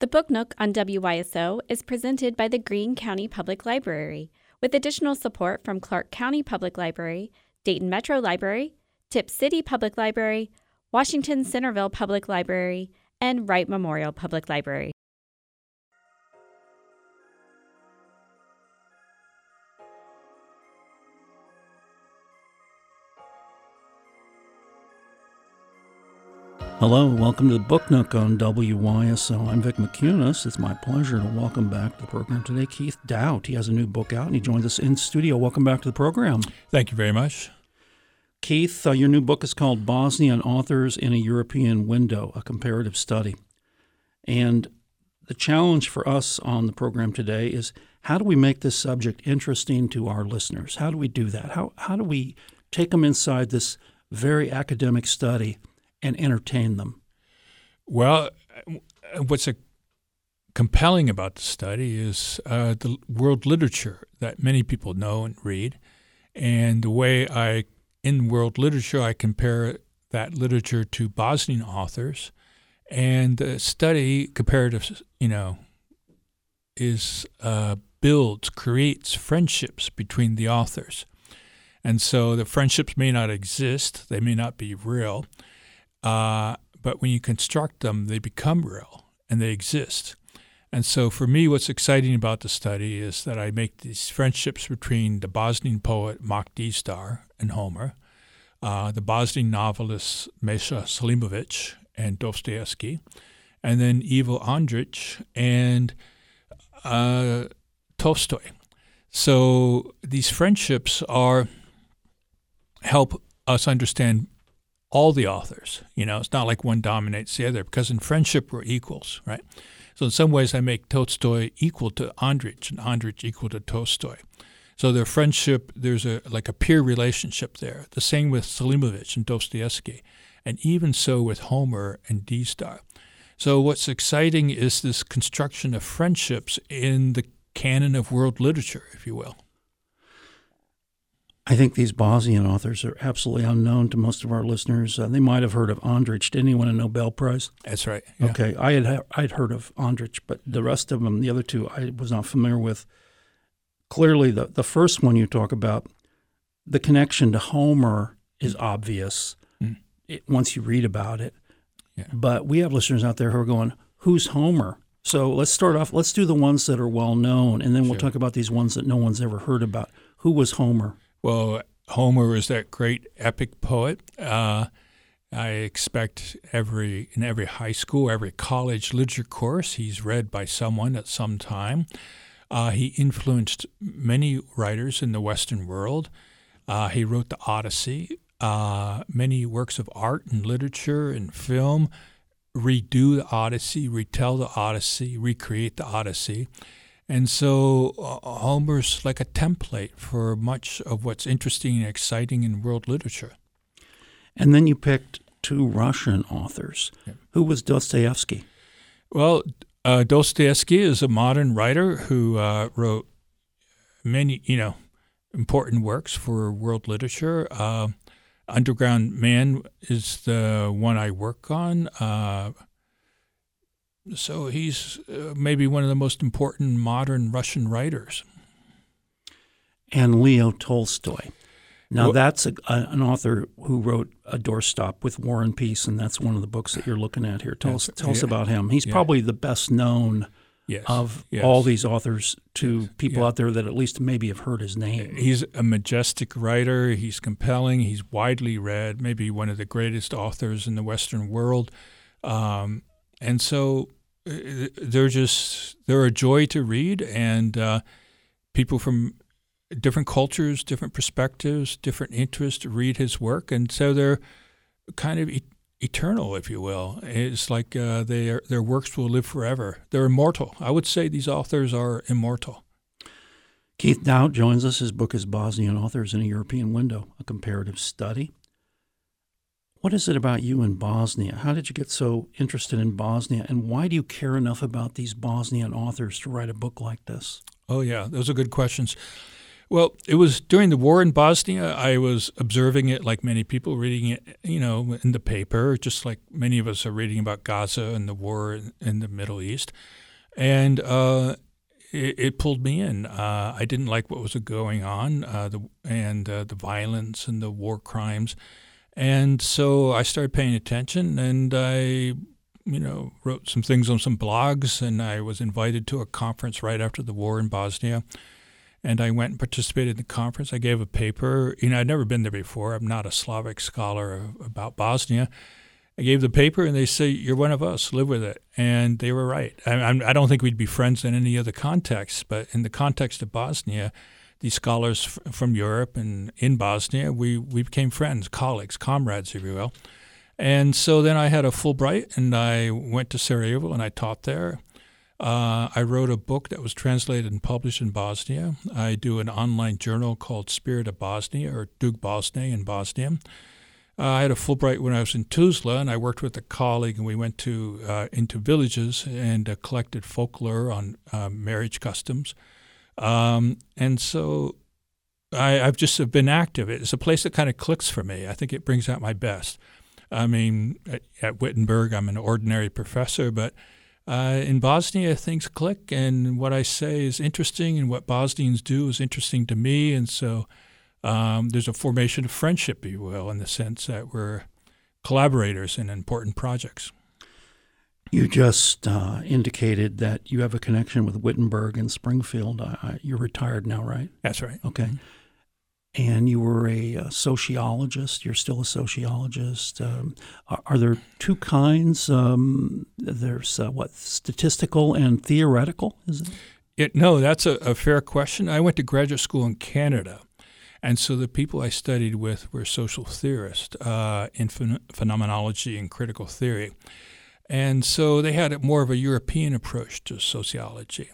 The Book Nook on WYSO is presented by the Greene County Public Library, with additional support from Clark County Public Library, Dayton Metro Library, Tipp City Public Library, Washington Centerville Public Library, and Wright Memorial Public Library. Hello, welcome to the Book Nook on WYSO. I'm Vick Mickunas. It's my pleasure to welcome back to the program today Keith Doubt. He has a new book out and he joins us in studio. Welcome back to the program. Thank you very much. Keith, uh, your new book is called Bosnian Authors in a European Window, a comparative study. And the challenge for us on the program today is how do we make this subject interesting to our listeners? How do we do that? How, how do we take them inside this very academic study and entertain them? Well, what's compelling about the study is uh, the world literature that many people know and read, and the way I in world literature, I compare that literature to Bosnian authors, and the study comparative, you know, is uh, builds creates friendships between the authors, and so the friendships may not exist, they may not be real, uh, but when you construct them, they become real and they exist. And so, for me, what's exciting about the study is that I make these friendships between the Bosnian poet Mak Dizdar and Homer, uh, the Bosnian novelist Mesha Selimovic and Dostoevsky, and then Ivo Andrić and uh, Tolstoy. So these friendships are help us understand all the authors. You know, it's not like one dominates the other because in friendship we're equals, right? So in some ways, I make Tolstoy equal to Andrich and Andrich equal to Tolstoy. So their friendship, there's a like a peer relationship there. The same with Selimovic and Dostoevsky, and even so with Homer and Dizdar. So what's exciting is this construction of friendships in the canon of world literature, if you will. I think these Bosnian authors are absolutely unknown to most of our listeners. Uh, they might have heard of Andrich. Didn't he win a Nobel Prize? That's right. Yeah. Okay, I had I'd heard of Andrich, but the rest of them, the other two, I was not familiar with. Clearly, the the first one you talk about, the connection to Homer is obvious mm. it, once you read about it. Yeah. But we have listeners out there who are going, "Who's Homer?" So let's start off. Let's do the ones that are well known, and then we'll talk about these ones that no one's ever heard about. Who was Homer? Well, Homer is that great epic poet. Uh, I expect every in every high school, every college literature course, he's read by someone at some time. Uh, he influenced many writers in the Western world. Uh, he wrote the Odyssey. Uh, many works of art and literature and film redo the Odyssey, retell the Odyssey, recreate the Odyssey. And so uh, Homer's like a template for much of what's interesting and exciting in world literature. And then you picked two Russian authors. Yeah. Who was Dostoevsky? Well, uh, Dostoevsky is a modern writer who uh, wrote many, you know, important works for world literature. Uh, Underground Man is the one I work on. Uh, so he's uh, maybe one of the most important modern Russian writers. And Leo Tolstoy. Now, well, that's a, an author who wrote A Doorstop with War and Peace, and that's one of the books that you're looking at here. Tell, us, tell yeah, us about him. He's yeah. probably the best known yes, of yes. all these authors to yes, people yeah. out there that at least maybe have heard his name. He's a majestic writer. He's compelling. He's widely read, maybe one of the greatest authors in the Western world. Um, and so uh, they're just they're a joy to read, and uh, people from different cultures, different perspectives, different interests read his work, and so they're kind of e- eternal, if you will. It's like uh, their their works will live forever. They're immortal. I would say these authors are immortal. Keith Doubt joins us. His book is Bosnian Authors in a European Window, a comparative study. What is it about you in Bosnia? How did you get so interested in Bosnia? And why do you care enough about these Bosnian authors to write a book like this? Oh, yeah, those are good questions. Well, it was during the war in Bosnia. I was observing it like many people, reading it, you know, in the paper, just like many of us are reading about Gaza and the war in, in the Middle East. And uh, it, it, pulled me in. Uh, I didn't like what was going on, uh, the, and uh, the violence and the war crimes. And so I started paying attention and I you know, wrote some things on some blogs, and I was invited to a conference right after the war in Bosnia. And I went and participated in the conference. I gave a paper. You know, I'd never been there before. I'm not a Slavic scholar about Bosnia. I gave the paper, and they say, "You're one of us. Live with it." And they were right. I, I don't think we'd be friends in any other context, but in the context of Bosnia, these scholars f- from Europe and in Bosnia, we we became friends, colleagues, comrades, if you will. And so then I had a Fulbright and I went to Sarajevo and I taught there. Uh, I wrote a book that was translated and published in Bosnia. I do an online journal called Spirit of Bosnia or Duh Bosne in Bosnia. Uh, I had a Fulbright when I was in Tuzla, and I worked with a colleague, and we went to uh, into villages and uh, collected folklore on uh, marriage customs. Um, and so I, have just been active. It's a place that kind of clicks for me. I think it brings out my best. I mean, at, at Wittenberg, I'm an ordinary professor, but uh, in Bosnia, things click, and what I say is interesting, and what Bosnians do is interesting to me. And so um, there's a formation of friendship, if you will, in the sense that we're collaborators in important projects. You just uh, indicated that you have a connection with Wittenberg and Springfield. Uh, you're retired now, right? That's right. Okay. Mm-hmm and you were a, a, sociologist. You're still a sociologist. Um, are, are, there two kinds? Um, there's uh, what statistical and theoretical. Is it? it no, that's a, a, fair question. I went to graduate school in Canada, and so the people I studied with were social theorists uh, in ph- phenomenology and critical theory, and so they had more of a European approach to sociology.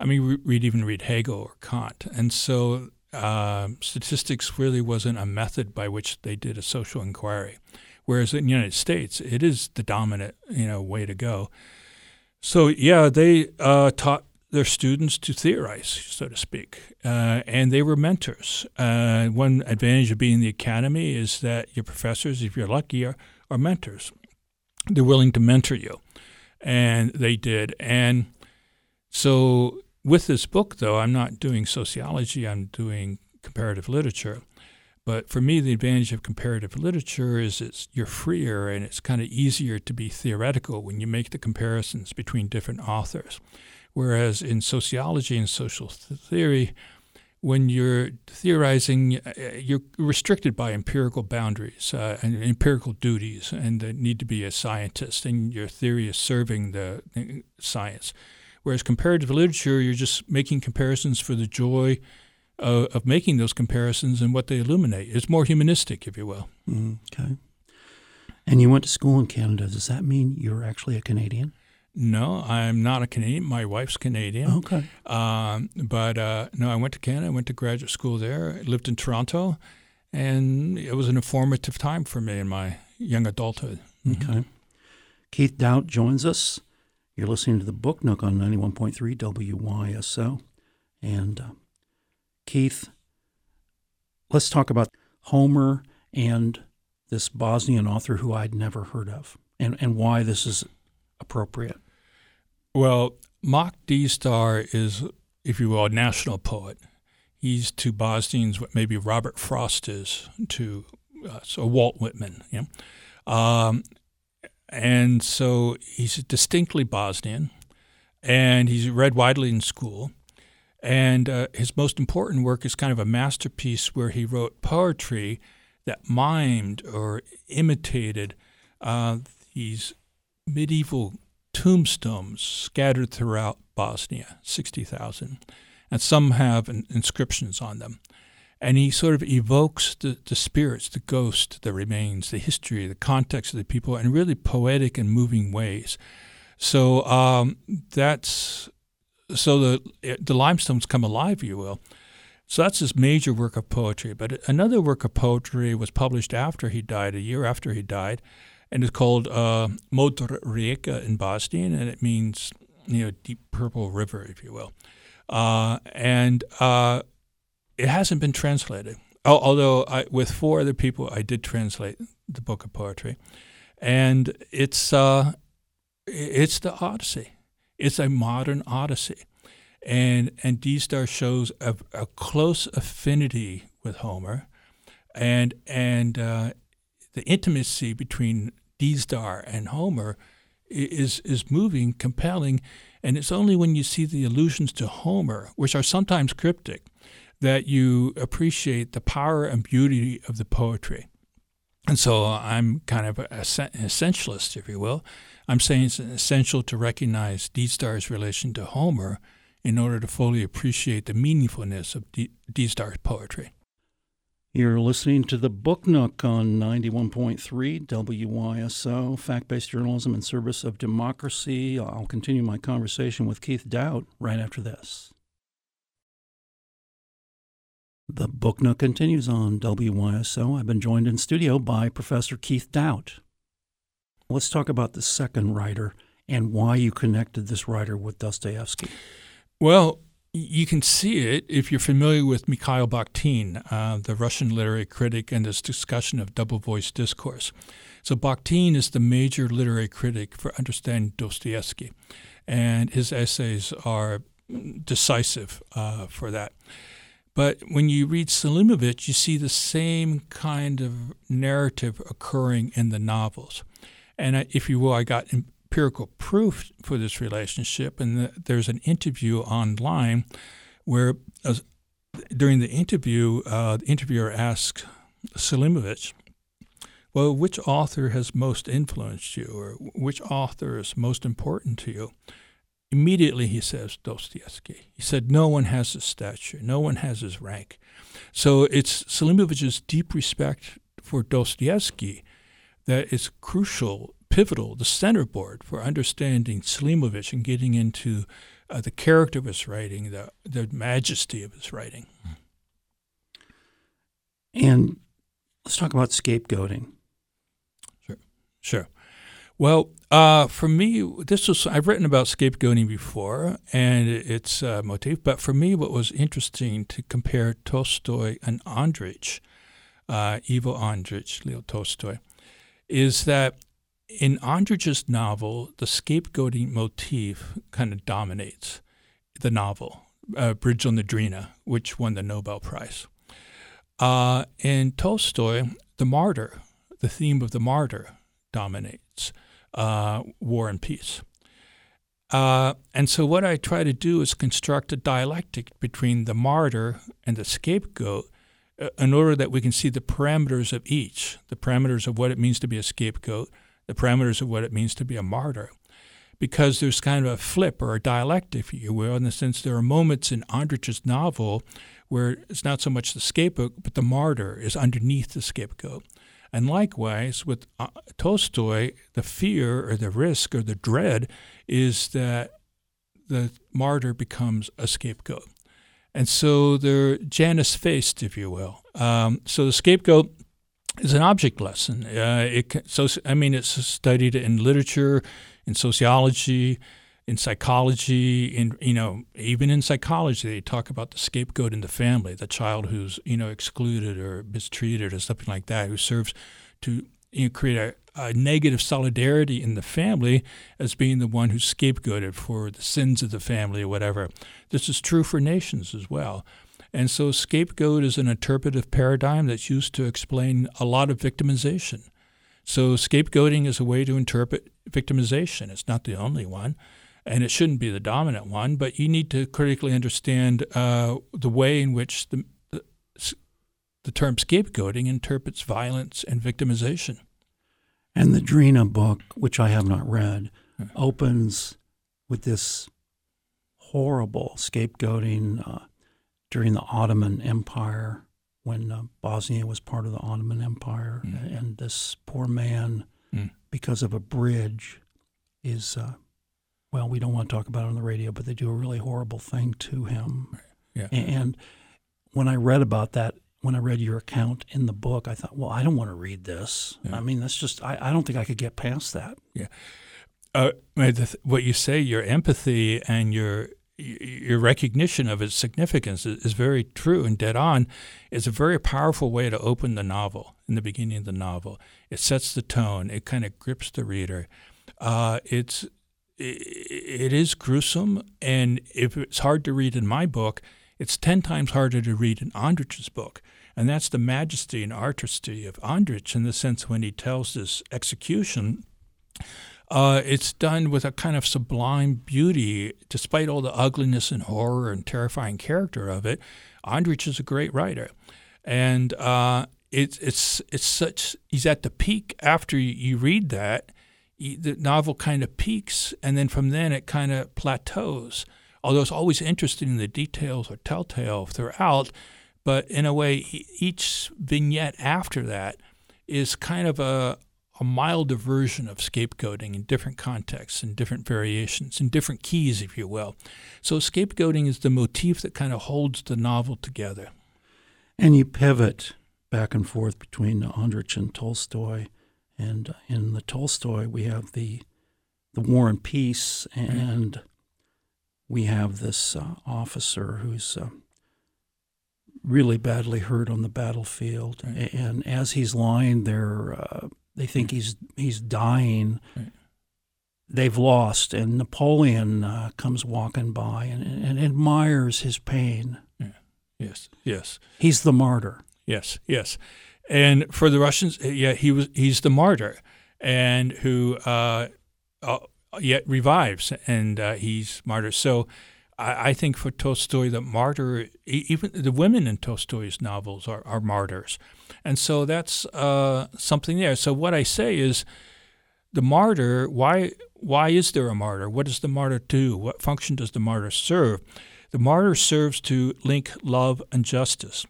I mean, we'd even read Hegel or Kant, and so uh, statistics really wasn't a method by which they did a social inquiry, whereas in the United States it is the dominant you know way to go. So yeah, they uh, taught their students to theorize, so to speak, uh, and they were mentors. Uh, one advantage of being in the academy is that your professors, if you're lucky, are, are mentors. They're willing to mentor you, and they did. And so with this book, though, I'm not doing sociology, I'm doing comparative literature. But for me, the advantage of comparative literature is it's you're freer and it's kind of easier to be theoretical when you make the comparisons between different authors. Whereas in sociology and social th- theory, when you're theorizing, uh, you're restricted by empirical boundaries uh, and empirical duties, and need to be a scientist, and your theory is serving the science. Whereas comparative literature, you're just making comparisons for the joy of, of making those comparisons and what they illuminate. It's more humanistic, if you will. Mm, okay. And you went to school in Canada. Does that mean you're actually a Canadian? No, I'm not a Canadian. My wife's Canadian. Okay. Um, but uh, no, I went to Canada. I went to graduate school there. I lived in Toronto, and it was an informative time for me in my young adulthood. Mm-hmm. Okay. Keith Doubt joins us. You're listening to the Book Nook on 91.3 WYSO. And uh, Keith, let's talk about Homer and this Bosnian author who I'd never heard of and, and why this is appropriate. Well, Mak Dizdar is, if you will, a national poet. He's to Bosnians what maybe Robert Frost is to uh, so Walt Whitman. You know? Um, and so he's distinctly Bosnian, and he's read widely in school. And uh, his most important work is kind of a masterpiece where he wrote poetry that mimed or imitated uh, these medieval tombstones scattered throughout Bosnia, 60,000. And some have inscriptions on them and he sort of evokes the, the spirits, the ghost, the remains, the history, the context of the people in really poetic and moving ways. So um, that's so the the limestones come alive, if you will. So that's his major work of poetry. But another work of poetry was published after he died, a year after he died, and it's called uh, Modra Rijeka in Bosnian, and it means you know deep purple river, if you will. Uh, and uh, it hasn't been translated. Although I, with four other people, I did translate the book of poetry, and it's uh, it's the Odyssey. It's a modern Odyssey, and and Dizdar shows a, a close affinity with Homer, and and uh, the intimacy between Dizdar and Homer is is moving, compelling, and it's only when you see the allusions to Homer, which are sometimes cryptic, that you appreciate the power and beauty of the poetry. And so I'm kind of an essentialist, if you will. I'm saying it's essential to recognize Dizdar's relation to Homer in order to fully appreciate the meaningfulness of D- Dizdar's poetry. You're listening to the Book Nook on 91.3 WYSO, fact based journalism in service of democracy. I'll continue my conversation with Keith Doubt right after this. The Book Nook continues on WYSO. I've been joined in studio by Professor Keith Doubt. Let's talk about the second writer and why you connected this writer with Dostoevsky. Well, you can see it if you're familiar with Mikhail Bakhtin, uh, the Russian literary critic, and his discussion of double voice discourse. So, Bakhtin is the major literary critic for understanding Dostoevsky, and his essays are decisive uh, for that. But when you read Seliminovich, you see the same kind of narrative occurring in the novels. And if you will, I got empirical proof for this relationship. And the, there's an interview online where, during the interview, uh, the interviewer asked Seliminovich, well, which author has most influenced you, or which author is most important to you? Immediately he says Dostoevsky. He said, No one has his stature, no one has his rank. So it's Selimovich's deep respect for Dostoevsky that is crucial, pivotal, the centerboard for understanding Selimovich and getting into uh, the character of his writing, the, the majesty of his writing. And let's talk about scapegoating. Sure. Sure. Well, uh, for me, this was I've written about scapegoating before and its uh, motif, but for me, what was interesting to compare Tolstoy and Andrich, uh, Ivo Andrich, Leo Tolstoy, is that in Andrich's novel, the scapegoating motif kind of dominates the novel, uh, Bridge on the Drina, which won the Nobel Prize. Uh, in Tolstoy, the martyr, the theme of the martyr dominates uh, War and Peace. Uh, and so, what I try to do is construct a dialectic between the martyr and the scapegoat uh, in order that we can see the parameters of each the parameters of what it means to be a scapegoat, the parameters of what it means to be a martyr. Because there's kind of a flip or a dialect, if you will, in the sense there are moments in Andrich's novel where it's not so much the scapegoat, but the martyr is underneath the scapegoat. And likewise, with uh, Tolstoy, the fear or the risk or the dread is that the martyr becomes a scapegoat. And so they're Janus faced, if you will. Um, so the scapegoat is an object lesson. Uh, it so I mean it's studied in literature, in sociology, in psychology, in you know even in psychology they talk about the scapegoat in the family, the child who's you know excluded or mistreated or something like that, who serves to you know, create a, a negative solidarity in the family as being the one who's scapegoated for the sins of the family or whatever. This is true for nations as well. And so, scapegoat is an interpretive paradigm that's used to explain a lot of victimization. So, scapegoating is a way to interpret victimization. It's not the only one and it shouldn't be the dominant one, but you need to critically understand uh, the way in which the, the, the term scapegoating interprets violence and victimization. And the Drina book, which I have not read, opens with this horrible scapegoating uh, during the Ottoman Empire when uh, Bosnia was part of the Ottoman Empire. Mm. And this poor man, mm. because of a bridge, is uh, well, we don't want to talk about it on the radio, but they do a really horrible thing to him. Yeah. And when I read about that, when I read your account in the book, I thought, well, I don't want to read this. Yeah. I mean, that's just, I, I don't think I could get past that. Yeah. Uh, what you say, your empathy and your your recognition of its significance is, very true and dead on. It's a very powerful way to open the novel in the beginning of the novel. It sets the tone. It kind of grips the reader. Uh, it's it, it is gruesome, and if it's hard to read in my book, it's ten times harder to read in Andrich's book. And that's the majesty and artistry of Andrich in the sense when he tells this execution uh, it's done with a kind of sublime beauty, despite all the ugliness and horror and terrifying character of it. Andrich is a great writer, and uh, it's it's it's such. He's at the peak after you read that. The novel kind of peaks, and then from then it kind of plateaus. Although it's always interesting in the details or telltale throughout, but in a way, each vignette after that is kind of a, a milder version of scapegoating in different contexts and different variations and different keys, if you will. So scapegoating is the motif that kind of holds the novel together. And you pivot back and forth between Andrich and Tolstoy. And in the Tolstoy, we have the the War and Peace, and we have this uh, officer who's uh, really badly hurt on the battlefield. Right. And as he's lying there, uh, they think he's he's dying. Right. They've lost, and Napoleon uh, comes walking by and, and, admires his pain. Yeah. Yes, yes. He's the martyr. Yes, yes. And for the Russians, uh, yeah, he was he's the martyr, and who uh, uh, yet revives, and uh, he's martyr. So. I, I think for Tolstoy, the martyr, even the women in Tolstoy's novels are, are martyrs. And so that's uh, something there. So what I say is the martyr, why, why is there a martyr? What does the martyr do? What function does the martyr serve? The martyr serves to link love and justice.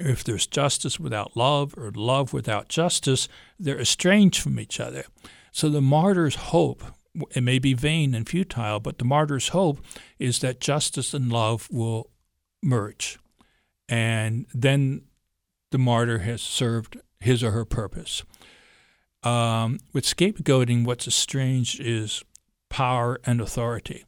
If there's justice without love or love without justice, they're estranged from each other. So the martyr's hope, it may be vain and futile, but the martyr's hope is that justice and love will merge. And then the martyr has served his or her purpose. Um, with scapegoating, what's estranged is power and authority.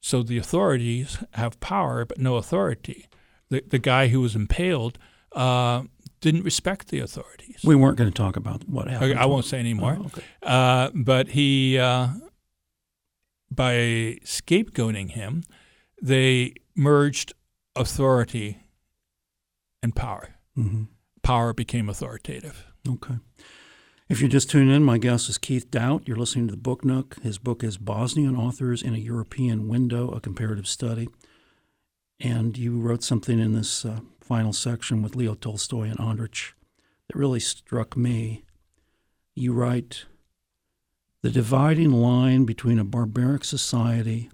So the authorities have power but no authority. The, the guy who was impaled uh, didn't respect the authorities. We weren't going to talk about what happened. I, I won't say anymore. Oh, okay. uh, but he, uh, by scapegoating him, they merged authority and power. Mm-hmm power became authoritative. Okay. If you're just tuning in, my guest is Keith Doubt. You're listening to the Book Nook. His book is Bosnian Authors in a European Window, a comparative study. And you wrote something in this uh, final section with Leo Tolstoy and Andrich that really struck me. You write The dividing line between a barbaric society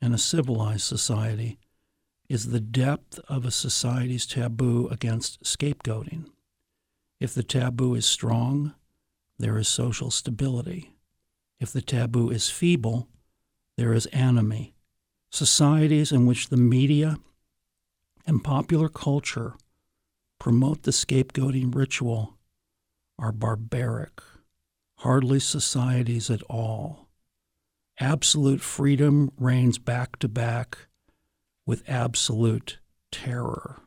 and a civilized society is the depth of a society's taboo against scapegoating. If the taboo is strong, there is social stability. If the taboo is feeble, there is anomie. Societies in which the media and popular culture promote the scapegoating ritual are barbaric, hardly societies at all. Absolute freedom reigns back to back with absolute terror.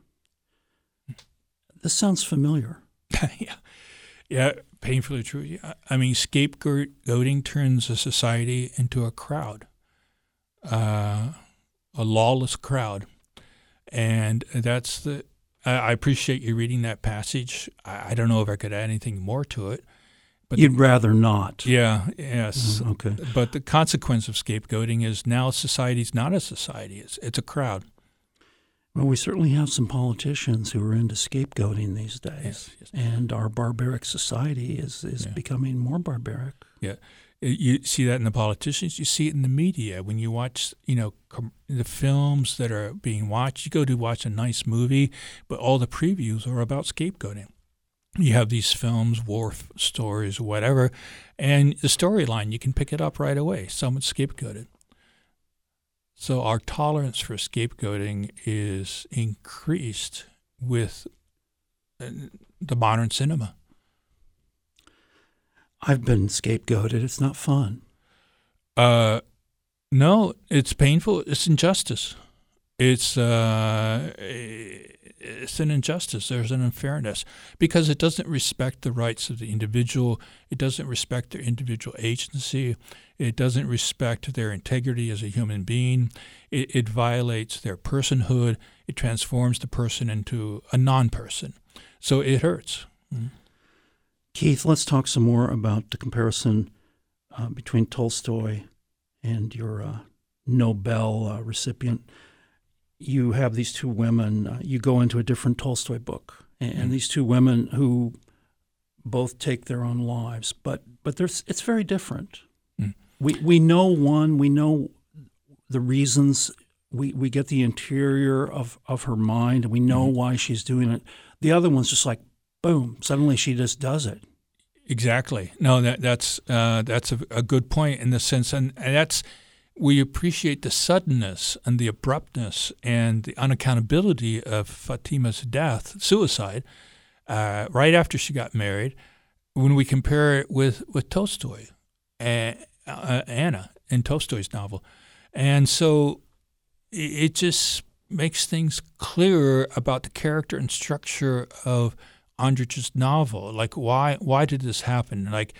This sounds familiar. yeah, yeah, painfully true. I mean, scapegoating turns a society into a crowd, uh, a lawless crowd, and that's the. I appreciate you reading that passage. I don't know if I could add anything more to it. But You'd the, rather not. Yeah, yes. Mm, okay. But the consequence of scapegoating is now society's not a society, it's, it's a crowd. Well, we certainly have some politicians who are into scapegoating these days, yes, yes. and our barbaric society is is yeah. becoming more barbaric. Yeah, you see that in the politicians. You see it in the media when you watch, you know, com- the films that are being watched. You go to watch a nice movie, but all the previews are about scapegoating. You have these films, war stories, whatever, and the storyline you can pick it up right away. Someone scapegoated. So our tolerance for scapegoating is increased with uh, the modern cinema. I've been scapegoated. It's not fun. Uh, No, it's painful. It's injustice. It's uh, it's an injustice. There's an unfairness because it doesn't respect the rights of the individual. It doesn't respect their individual agency. It doesn't respect their integrity as a human being. It, it violates their personhood. It transforms the person into a non-person. So it hurts. Mm. Keith, let's talk some more about the comparison uh, between Tolstoy and your uh, Nobel uh, recipient. You have these two women. Uh, you go into a different Tolstoy book, and, and, mm. these two women who both take their own lives, but but there's it's very different. Mm. We we know one. We know the reasons. We we get the interior of of her mind. and We know mm. why she's doing it. The other one's just like boom. Suddenly she just does it. Exactly. No, that that's uh, that's a, a, good point in the sense, and, and, that's we appreciate the suddenness and the abruptness and the unaccountability of Fatima's death, suicide, uh, right after she got married. When we compare it with with Tolstoy, uh, Anna in Tolstoy's novel, and so it just makes things clearer about the character and structure of Andrich's novel. Like, why why did this happen? Like,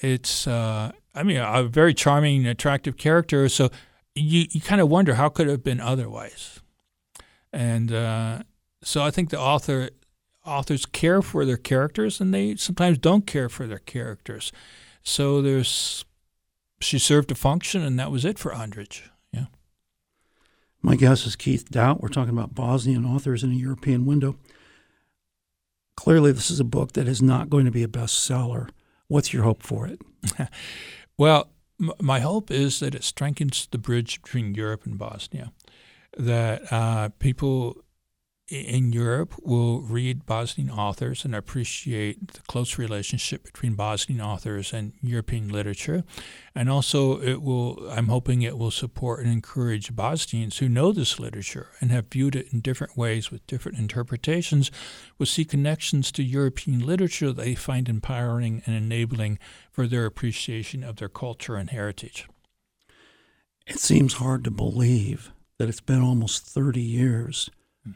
it's uh, I mean a very charming, attractive character. So you you kind of wonder how could it have been otherwise. And uh, so I think the author authors care for their characters, and they sometimes don't care for their characters. So there's she served a function, and that was it for Andrich. Yeah. My guess is Keith Doubt. We're talking about Bosnian authors in a European window. Clearly, this is a book that is not going to be a bestseller. What's your hope for it? well, m- my hope is that it strengthens the bridge between Europe and Bosnia, that uh, people in Europe will read Bosnian authors and appreciate the close relationship between Bosnian authors and European literature. And also, it will, I'm hoping it will support and encourage Bosnians who know this literature and have viewed it in different ways with different interpretations, will see connections to European literature they find empowering and enabling for their appreciation of their culture and heritage. It seems hard to believe that it's been almost 30 years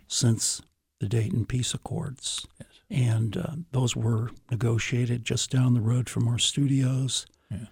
since the Dayton Peace Accords. Yes. And uh, those were negotiated just down the road from our studios. Yeah.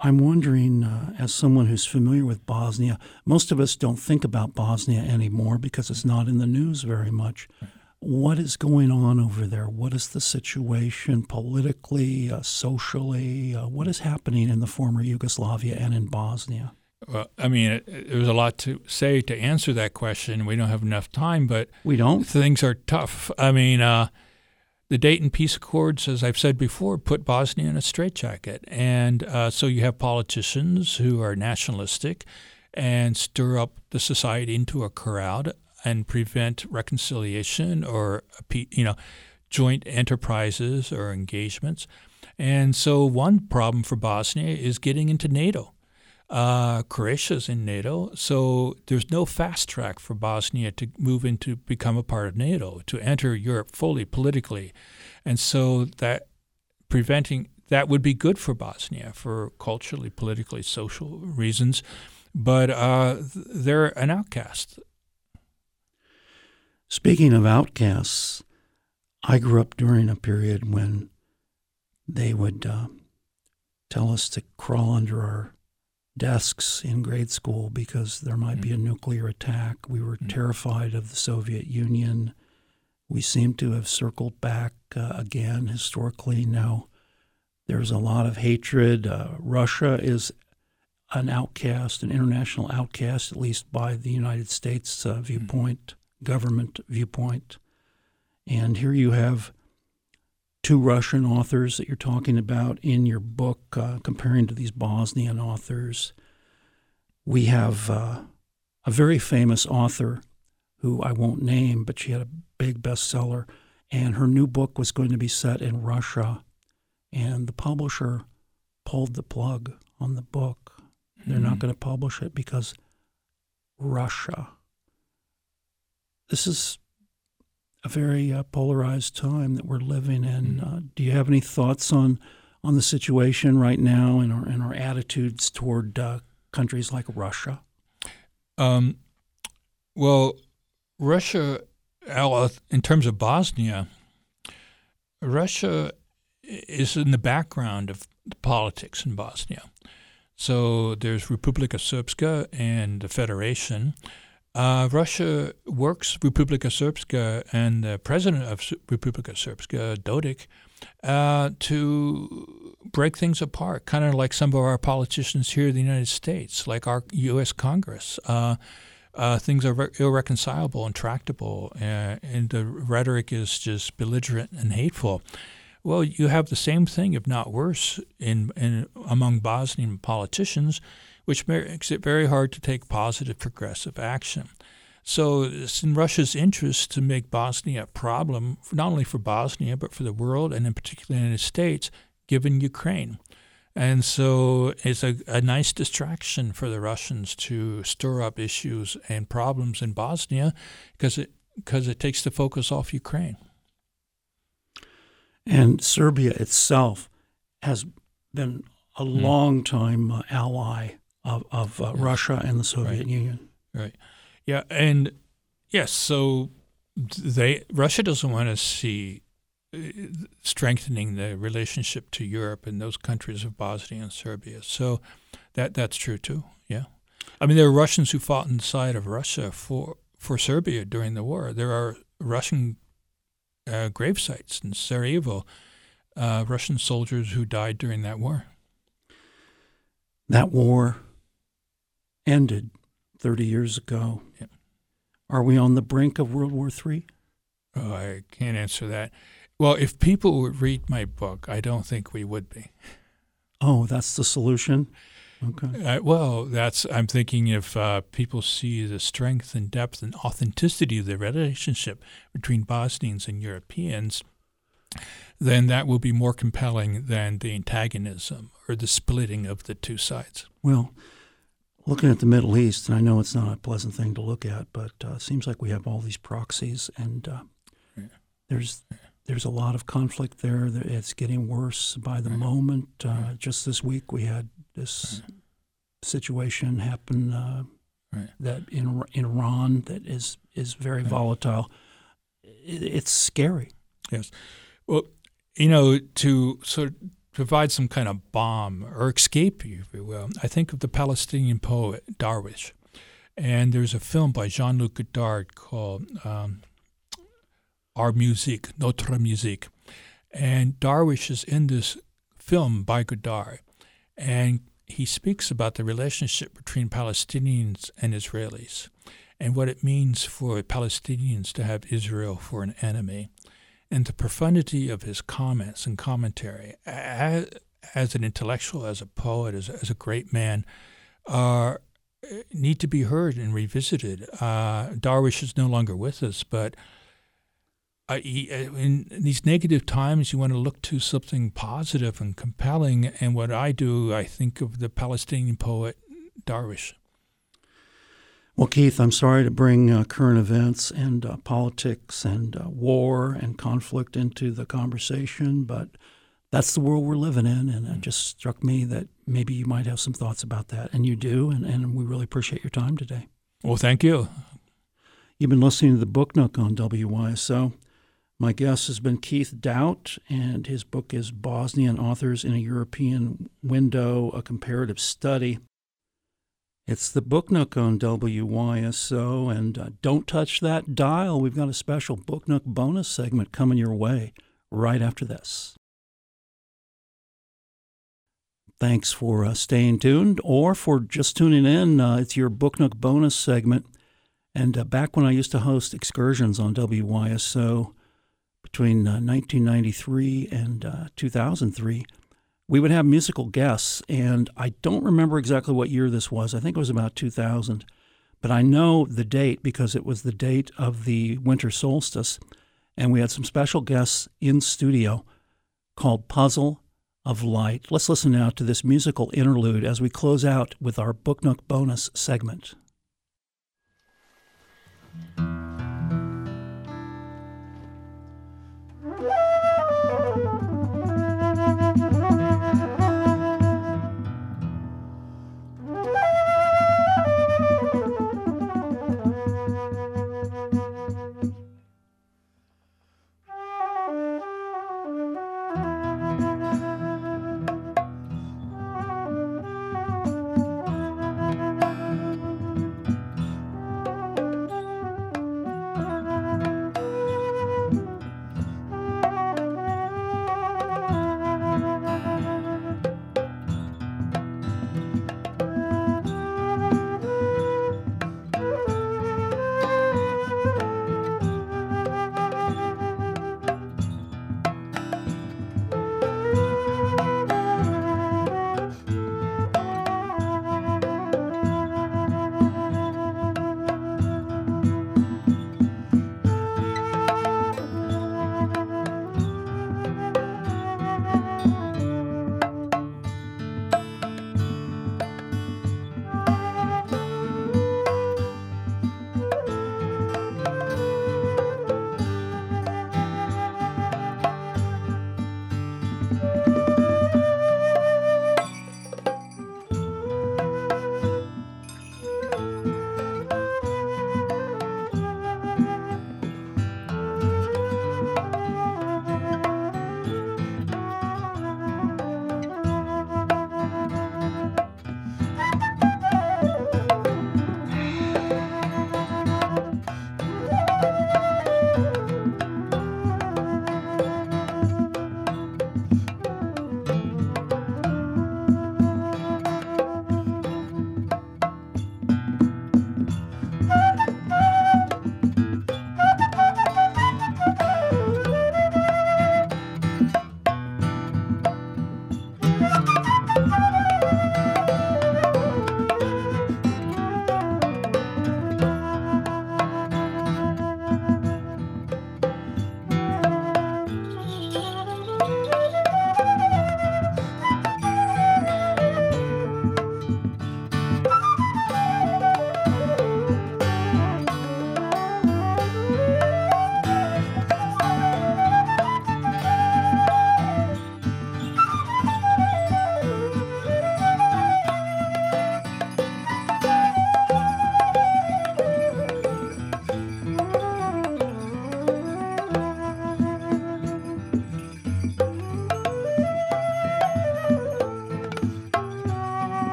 I'm wondering, uh, as someone who's familiar with Bosnia, most of us don't think about Bosnia anymore because it's not in the news very much. Right. What is going on over there? What is the situation politically, uh, socially? Uh, what is happening in the former Yugoslavia and in Bosnia? Well, I mean, there's a lot to say to answer that question. We don't have enough time, but we don't. Things are tough. I mean, uh, the Dayton Peace Accords, as I've said before, put Bosnia in a straitjacket, and uh, so you have politicians who are nationalistic and stir up the society into a crowd and prevent reconciliation or you know joint enterprises or engagements. And so, one problem for Bosnia is getting into NATO uh, Croatia's in NATO, so there's no fast track for Bosnia to move into become a part of NATO, to enter Europe fully politically, and so that preventing that would be good for Bosnia for culturally, politically, social reasons, but uh, they're an outcast. Speaking of outcasts, I grew up during a period when they would uh, tell us to crawl under our desks in grade school because there might mm be a mm-hmm. nuclear attack. We were mm terrified of the Soviet Union. We seem to have circled back uh, again historically. Now there's a lot of hatred. Uh, Russia is an outcast, an international outcast, at least by the United States uh, viewpoint, mm government viewpoint. And here you have two Russian authors that you're talking about in your book, uh, comparing to these Bosnian authors. We have uh, a very famous author who I won't name, but she had a big bestseller, and her new book was going to be set in Russia, and the publisher pulled the plug on the book. They're not hmm. going to publish it because Russia. This is a very uh, polarized time that we're living in. Mm-hmm. Uh, do you have any thoughts on on the situation right now and our and our attitudes toward uh, countries like Russia? Um, well, Russia, in terms of Bosnia, Russia is in the background of the politics in Bosnia. So there's Republika Srpska and the Federation. Uh, Russia works Republika Srpska and the president of Republika Srpska, Dodik, uh, to break things apart, kind of like some of our politicians here in the United States, like our U.S. Congress. Uh, uh, things are re- irreconcilable and tractable, uh, and the rhetoric is just belligerent and hateful. Well, you have the same thing, if not worse, in, in among Bosnian politicians, which makes it very hard to take positive progressive action. So it's in Russia's interest to make Bosnia a problem, not only for Bosnia, but for the world, and in particular the United States, given Ukraine. And so it's a, a nice distraction for the Russians to stir up issues and problems in Bosnia because it, because it takes the focus off Ukraine. And Serbia itself has been a mm. long time ally of, of uh, yes. Russia and the Soviet right. Union. Right. Yeah. And yes, so they Russia doesn't want to see uh, strengthening the relationship to Europe and those countries of Bosnia and Serbia. So that that's true too. Yeah. I mean, there are Russians who fought inside of Russia for for Serbia during the war. There are Russian uh, grave sites in Sarajevo, uh, Russian soldiers who died during that war. That war ended 30 years ago. Yeah. Are we on the brink of World War III? Oh, I can't answer that. Well, if people would read my book, I don't think we would be. Oh, that's the solution? Okay. Uh, well, that's I'm thinking if uh, people see the strength and depth and authenticity of the relationship between Bosnians and Europeans, then that will be more compelling than the antagonism or the splitting of the two sides. Well, looking at the Middle East, and I know it's not a pleasant thing to look at, but uh, it seems like we have all these proxies, and uh, yeah. there's there's a lot of conflict there. It's getting worse by the right. moment. Uh, right. Just this week, we had this right. situation happen uh, that in in Iran that is is very volatile. It, it's scary. Yes. Well, you know, to sort of provide some kind of balm or escape, if you will, I think of the Palestinian poet Darwish. And there's a film by Jean Luc Godard called um, Our Musique, Notre Musique. And Darwish is in this film by Godard. And he speaks about the relationship between Palestinians and Israelis and what it means for Palestinians to have Israel for an enemy and the profundity of his comments and commentary as, as an intellectual, as a poet, as, as a great man, are need to be heard and revisited. Uh, Darwish is no longer with us, but uh, he, in these negative times, you want to look to something positive and compelling. And what I do, I think of the Palestinian poet Darwish. Well, Keith, I'm sorry to bring uh, current events and uh, politics and uh, war and conflict into the conversation, but that's the world we're living in. And it just struck me that maybe you might have some thoughts about that. And you do. And, and we really appreciate your time today. Well, thank you. You've been listening to the Book Nook on WYSO. My guest has been Keith Doubt, and his book is Bosnian Authors in a European Window, a Comparative Study. It's the Book Nook on WYSO, and uh, don't touch that dial. We've got a special Book Nook bonus segment coming your way right after this. Thanks for uh, staying tuned or for just tuning in. Uh, it's your Book Nook bonus segment. And uh, back when I used to host excursions on WYSO between 1993 uh, and uh, 2003, we would have musical guests, and I don't remember exactly what year this was. I think it was about 2000, but I know the date because it was the date of the winter solstice, and we had some special guests in studio called Puzzle of Light. Let's listen now to this musical interlude as we close out with our Book Nook bonus segment.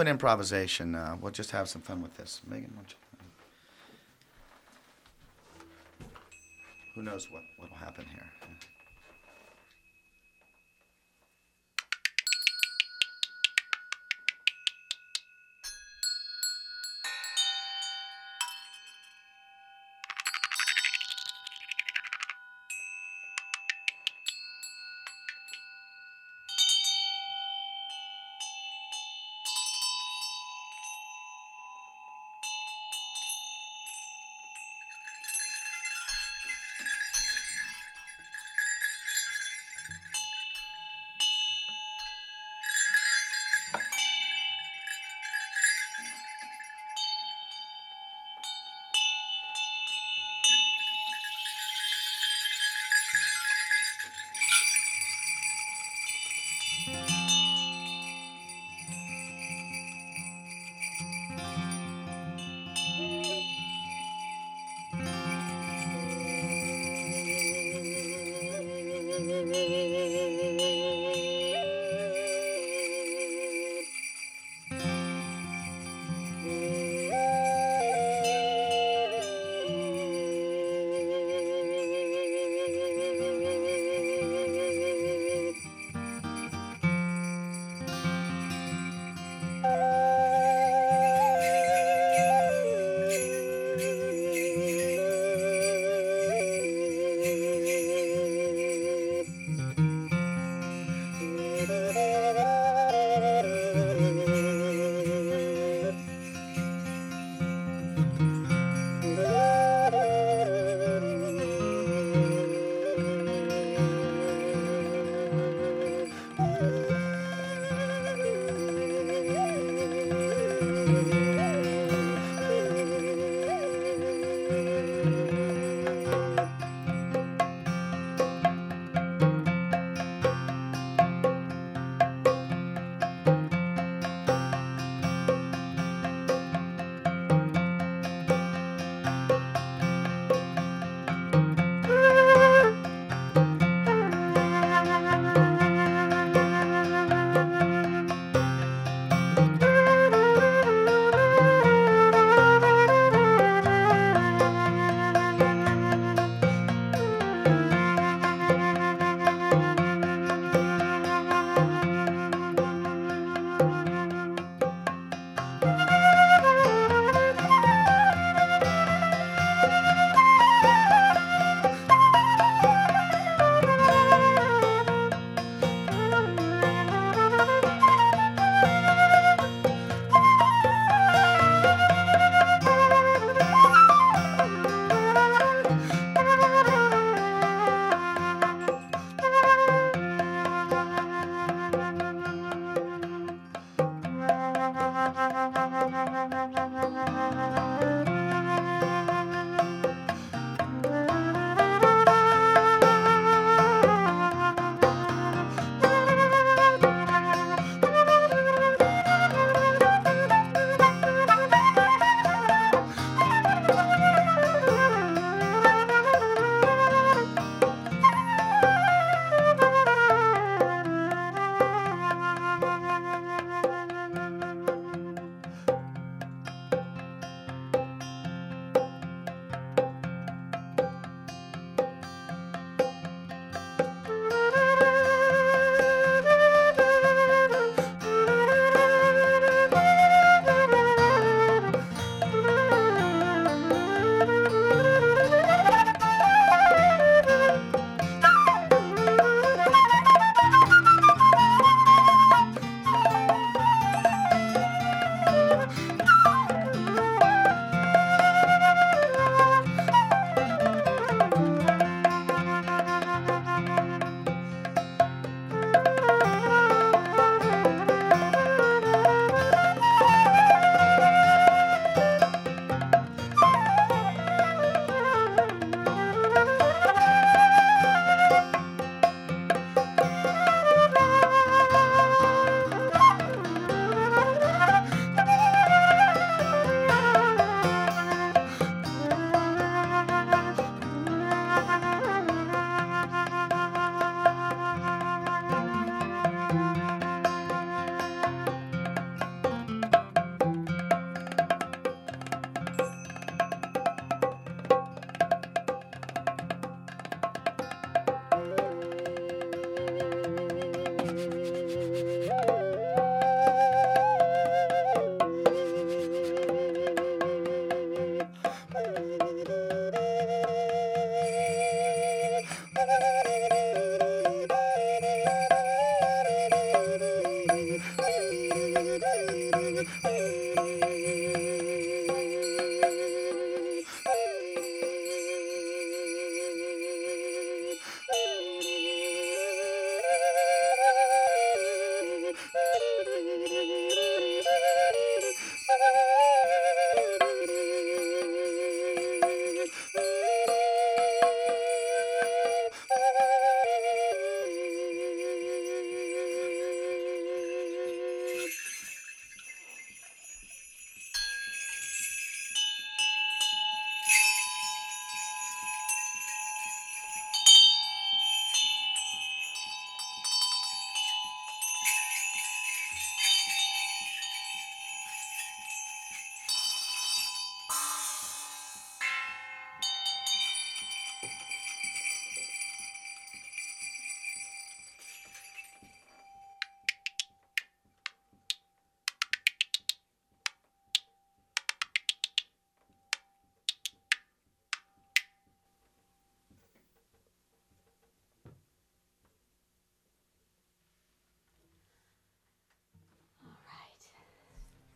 An improvisation. Uh, we'll just have some fun with this. Megan, who knows what will happen here?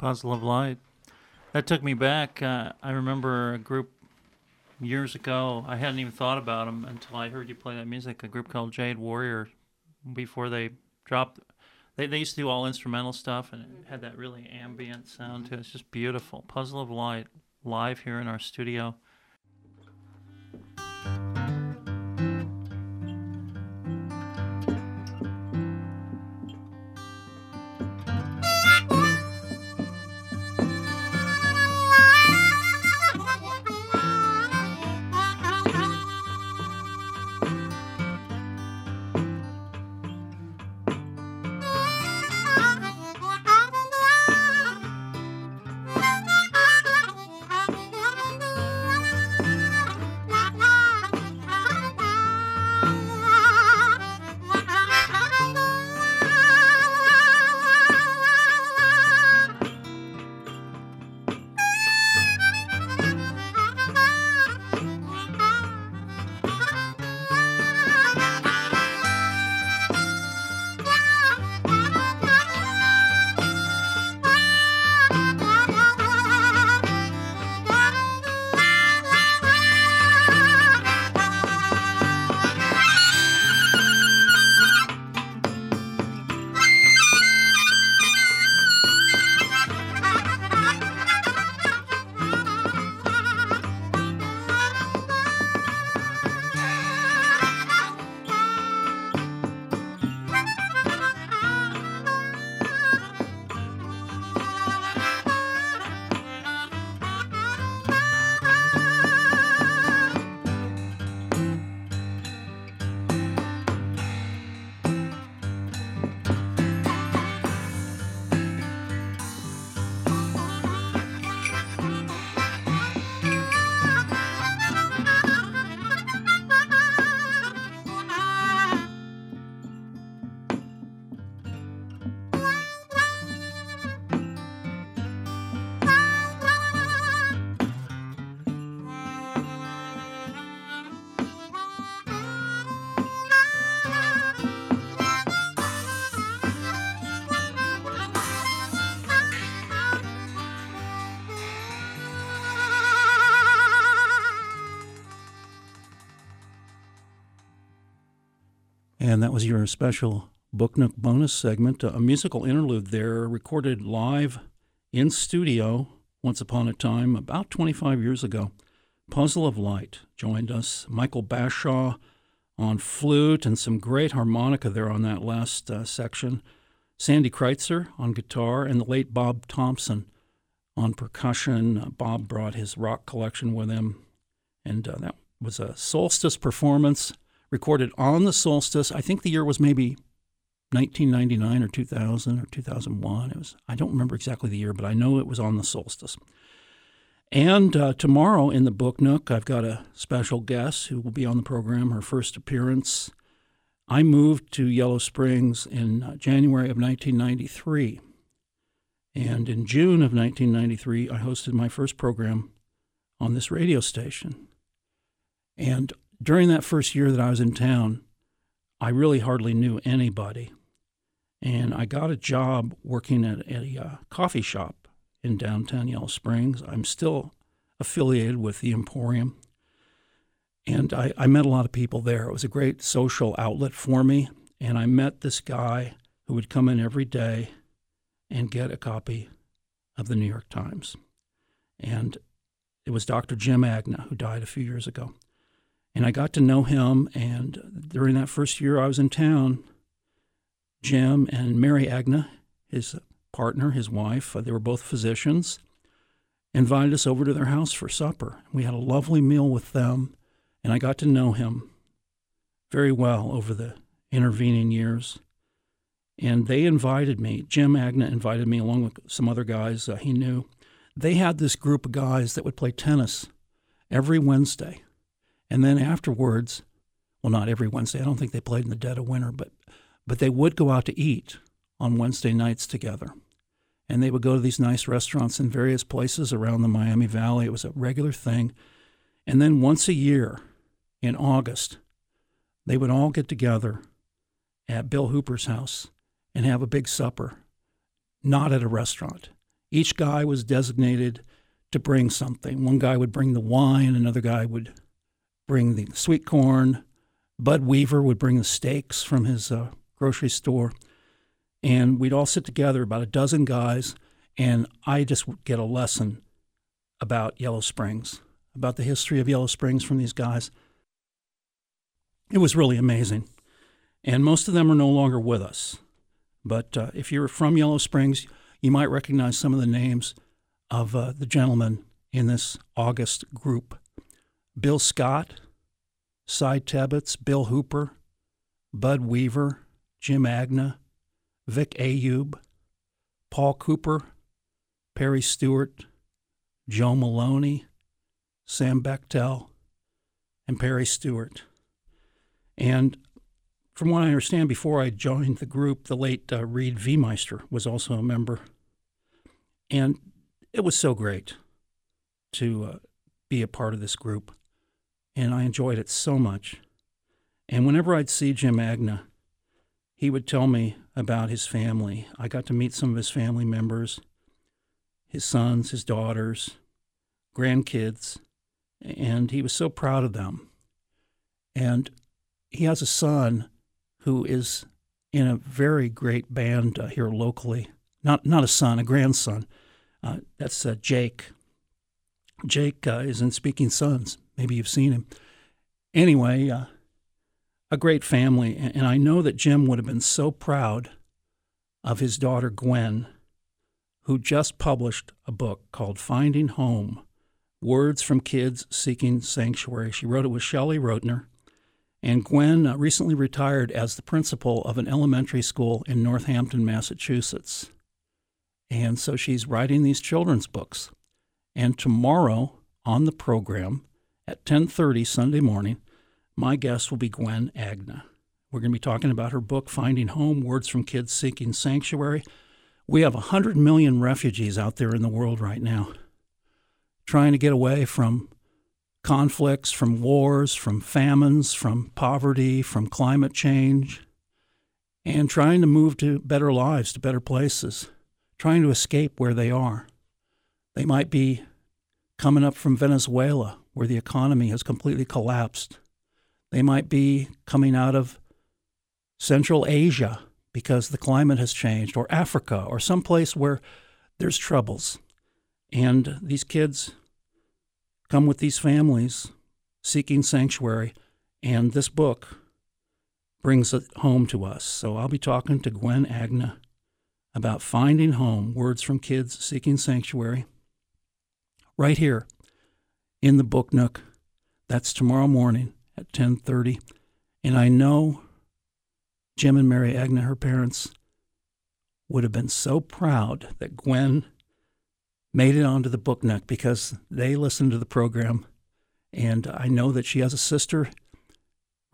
Puzzle of Light. That took me back. Uh, I remember a group years ago. I hadn't even thought about them until I heard you play that music. A group called Jade Warrior. Before they dropped, they they used to do all instrumental stuff and it had that really ambient sound to it. It's just beautiful. Puzzle of Light live here in our studio. And that was your special Book Nook bonus segment, a musical interlude there, recorded live in studio once upon a time, about 25 years ago. Puzzle of Light joined us. Michael Bashaw on flute and some great harmonica there on that last uh, section. Sandy Kreitzer on guitar, and the late Bob Thompson on percussion. Uh, Bob brought his rock collection with him, and uh, that was a solstice performance recorded on the solstice. I think the year was maybe 1999 or 2000 or 2001. It was I don't remember exactly the year, but I know it was on the solstice. And uh, tomorrow in the Book Nook, I've got a special guest who will be on the program. Her first appearance. I moved to Yellow Springs in uh, January of 1993. And in June of 1993, I hosted my first program on this radio station. And during that first year that I was in town, I really hardly knew anybody. and I got a job working at a uh, coffee shop in downtown Yellow Springs. I'm still affiliated with the Emporium. And I, I met a lot of people there. It was a great social outlet for me. And I met this guy who would come in every day and get a copy of the New York Times. And it was Dr. Jim Agna, who died a few years ago. And I got to know him. And during that first year I was in town, Jim and Mary Agna, his partner, his wife, uh, they were both physicians, invited us over to their house for supper. We had a lovely meal with them, and I got to know him very well over the intervening years. And they invited me, Jim Agna invited me along with some other guys uh, he knew. They had this group of guys that would play tennis every Wednesday. And then afterwards, well, not every Wednesday, I don't think they played in the dead of winter, but, but they would go out to eat on Wednesday nights together. And they would go to these nice restaurants in various places around the Miami Valley. It was a regular thing. And then once a year in August, they would all get together at Bill Hooper's house and have a big supper, not at a restaurant. Each guy was designated to bring something. One guy would bring the wine, another guy would bring the sweet corn. Bud Weaver would bring the steaks from his uh, grocery store. And we'd all sit together, about a dozen guys, and I just would get a lesson about Yellow Springs, about the history of Yellow Springs from these guys. It was really amazing. And most of them are no longer with us. But uh, if you're from Yellow Springs, you might recognize some of the names of uh, the gentlemen in this August group Bill Scott, Cy Tebbets, Bill Hooper, Bud Weaver, Jim Agna, Vic Ayub, Paul Cooper, Perry Stewart, Joe Maloney, Sam Bechtel, and Perry Stewart. And from what I understand, before I joined the group, the late uh, Read Viemeister was also a member. And it was so great to uh, be a part of this group. And I enjoyed it so much. And whenever I'd see Jim Agna, he would tell me about his family. I got to meet some of his family members, his sons, his daughters, grandkids, and he was so proud of them. And he has a son who is in a very great band uh, here locally. Not not a son, a grandson. Uh, that's uh, Jake. Jake uh, is in Speaking Sons. Maybe you've seen him. Anyway, uh, a great family, and I know that Jim would have been so proud of his daughter Gwen, who just published a book called Finding Home: Words from Kids Seeking Sanctuary. She wrote it with Shelley Rotner and Gwen uh, recently retired as the principal of an elementary school in Northampton, Massachusetts. And so she's writing these children's books. And tomorrow on the program at 10:30 Sunday morning, my guest will be Gwen Agna. We're going to be talking about her book Finding Home: Words from Kids Seeking Sanctuary. We have 100 million refugees out there in the world right now trying to get away from conflicts, from wars, from famines, from poverty, from climate change, and trying to move to better lives, to better places, trying to escape where they are. They might be coming up from Venezuela, where the economy has completely collapsed. They might be coming out of Central Asia because the climate has changed, or Africa, or someplace where there's troubles. And these kids come with these families seeking sanctuary, and this book brings it home to us. So I'll be talking to Gwen Agna about finding home, words from kids seeking sanctuary, right here in the Book Nook. That's tomorrow morning at 10:30, and I know Jim and Mary Agna, her parents, would have been so proud that Gwen made it onto the book nook because they listened to the program. And I know that she has a sister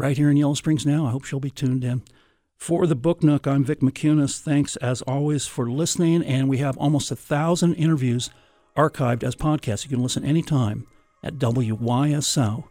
right here in Yellow Springs now. I hope she'll be tuned in. For the Book Nook, I'm Vick Mickunas. Thanks as always for listening. And we have almost a thousand interviews archived as podcasts. You can listen anytime at wyso.org.